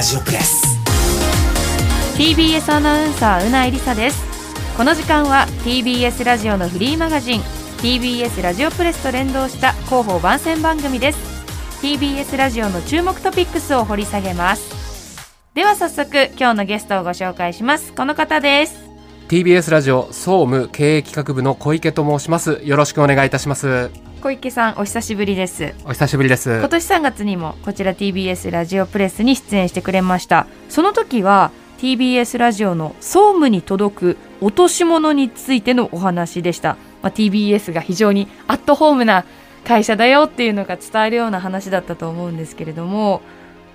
ラジオプレス。TBS アナウンサーうないりさです。この時間は TBS ラジオのフリーマガジン TBS ラジオプレスと連動した広報番宣番組です。TBS ラジオの注目トピックスを掘り下げます。では早速今日のゲストをご紹介します。この方です。TBS ラジオ総務経営企画部の小池と申します。よろしくお願いいたします小池さんお久しぶりです。お久しぶりです。今年3月にもこちら TBS ラジオプレスに出演してくれました。その時は TBS ラジオの総務に届く落とし物についてのお話でした、まあ、TBS が非常にアットホームな会社だよっていうのが伝えるような話だったと思うんですけれども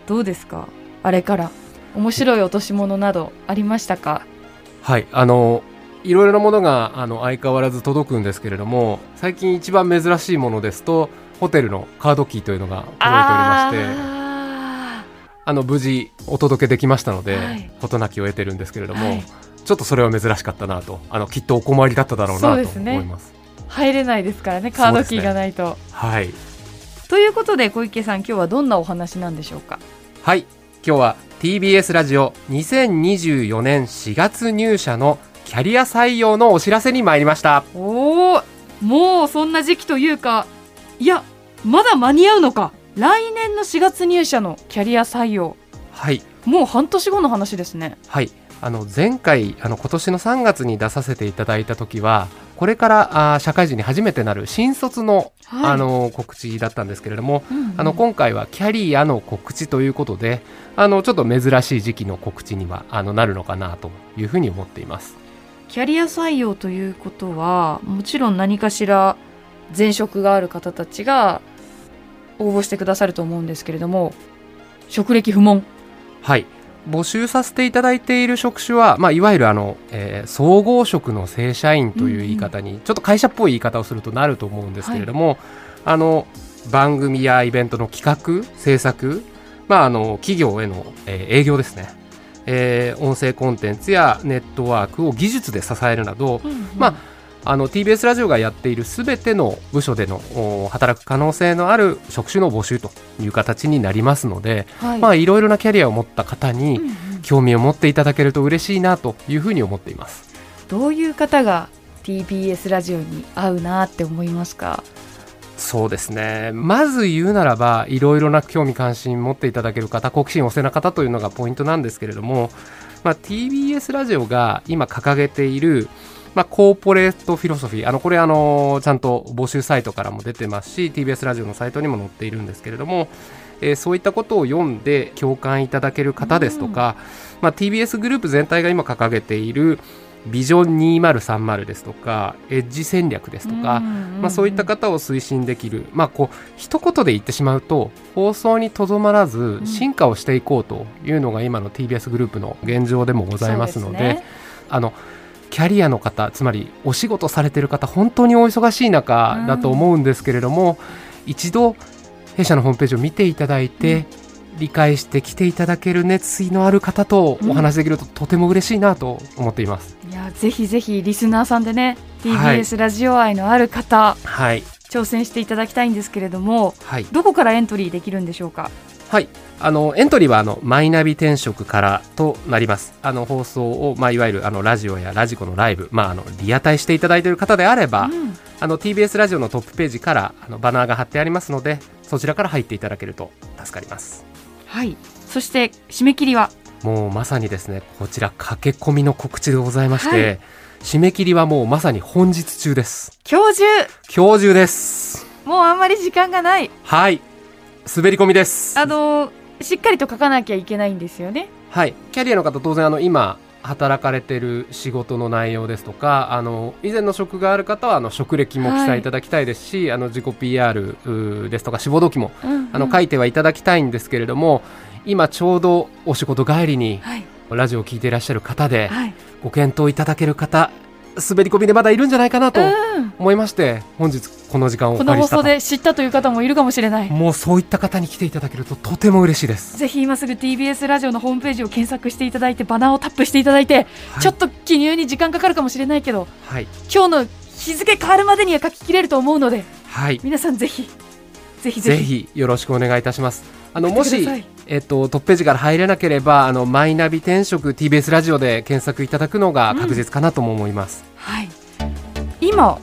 どうですか？あれから面白い落とし物などありましたか？はいあのいろいろなものがあの相変わらず届くんですけれども最近一番珍しいものですとホテルのカードキーというのが届いておりましてああの無事お届けできましたので、はい。事なきを得てるんですけれども、はい。ちょっとそれは珍しかったなとあのきっとお困りだっただろうなと思います。ー入れないですからねカードキーがないと、はい。ということで小池さん今日はどんなお話なんでしょうか？はい。今日は TBS ラジオ2024年4月入社のキャリア採用のお知らせに参りました。おおもうそんな時期というかいやまだ間に合うのか。来年の4月入社のキャリア採用。はい。もう半年後の話ですね。はい。あの前回あの今年の3月に出させていただいた時はこれからあー社会人に初めてなる新卒の,、はい。あの告知だったんですけれども、うんうん。あの今回はキャリアの告知ということであのちょっと珍しい時期の告知にはあのなるのかなというふうに思っていますキャリア採用ということはもちろん何かしら前職がある方たちが応募してくださると思うんですけれども職歴不問。はい。募集させていただいている職種は、まあ、いわゆるあの、えー総合職の正社員という言い方に、ちょっと会社っぽい言い方をするとなると思うんですけれども、あの番組やイベントの企画制作、まあ、あの企業への、えー営業ですね、えー音声コンテンツやネットワークを技術で支えるなど、まああの TBS ラジオがやっているすべての部署でのお働く可能性のある職種の募集という形になりますので、はい。まあ、いろいろなキャリアを持った方にうんうん。興味を持っていただけると嬉しいなというふうに思っています。どういう方が TBS ラジオに合うなって思いますか？そうですね。まず言うならばいろいろな興味関心持っていただける方好奇心旺盛な方というのがポイントなんですけれども、まあ、TBS ラジオが今掲げているまあ、コーポレートフィロソフィーあのこれあのちゃんと募集サイトからも出てますし TBS ラジオのサイトにも載っているんですけれども、えーそういったことを読んで共感いただける方ですとか、まあ、TBS グループ全体が今掲げているビジョン2030ですとかエッジ戦略ですとか、まあ、そういった方を推進できる、まあ、こう一言で言ってしまうと放送にとどまらず進化をしていこうというのが今の TBS グループの現状でもございますのでね。あのキャリアの方つまりお仕事されている方本当にお忙しい中だと思うんですけれども、一度弊社のホームページを見ていただいて、理解してきていただける熱意のある方とお話しできるととても嬉しいなと思っています。いやぜひぜひリスナーさんでねはい TBS ラジオ愛のある方、はい、挑戦していただきたいんですけれどもはいどこからエントリーできるんでしょうか？はい。あのエントリーはあのマイナビ転職からとなります。あの放送をまあいわゆるあのラジオやラジコのライブ、まああのリアタイしていただいている方であれば、うんあの TBS ラジオのトップページからあのバナーが貼ってありますので、そちらから入っていただけると助かります。はいそして締め切りは？もうまさにですね、こちら駆け込みの告知でございまして、はい締め切りはもうまさに本日中です。今日中今日中です。もうあんまり時間がないはい。滑り込みです。あのしっかりと書かなきゃいけないんですよねはい、キャリアの方当然あの今働かれてる仕事の内容ですとかあの以前の職がある方はあの職歴も記載い。ただきたいですし、あの自己 PR ですとか志望動機もあの書いてはいただきたいんですけれども今ちょうどお仕事帰りにはい。ラジオを聞いていらっしゃる方ではい。ご検討いただける方滑り込みでまだいるんじゃないかなとうん。思いまして本日この時間をおこの借りしたと。放送で知ったという方もいるかもしれない。もうそういった方に来ていただけるととても嬉しいです。ぜひ今すぐ TBS ラジオのホームページを検索していただいてバナーをタップしていただいて、はい。ちょっと記入に時間かかるかもしれないけどはい、今日の日付変わるまでには書ききれると思うのではい。皆さんぜひぜひぜぜひひよろしくお願いいたします。あのもしえっと、トップページから入れなければあのマイナビ転職 TBS ラジオで検索いただくのが確実かなとも思います、はい。今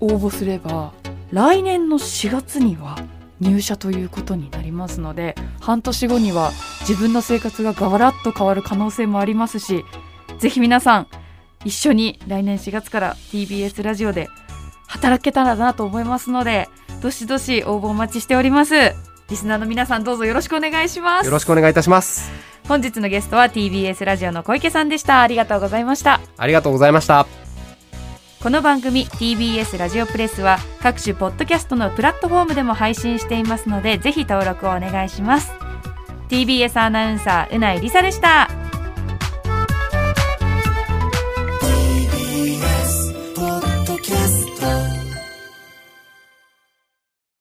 応募すれば来年の4月には入社ということになりますので半年後には自分の生活がガラッと変わる可能性もありますしぜひ皆さん一緒に来年4月から TBS ラジオで働けたらなと思いますのでどしどし応募お待ちしておりますリスナーの皆さんどうぞよろしくお願いします。よろしくお願いいたします。本日のゲストは TBS ラジオの小池さんでした。ありがとうございました。ありがとうございました。この番組 TBS ラジオプレスは各種ポッドキャストのプラットフォームでも配信していますのでぜひ登録をお願いします。TBS アナウンサーうないりさでした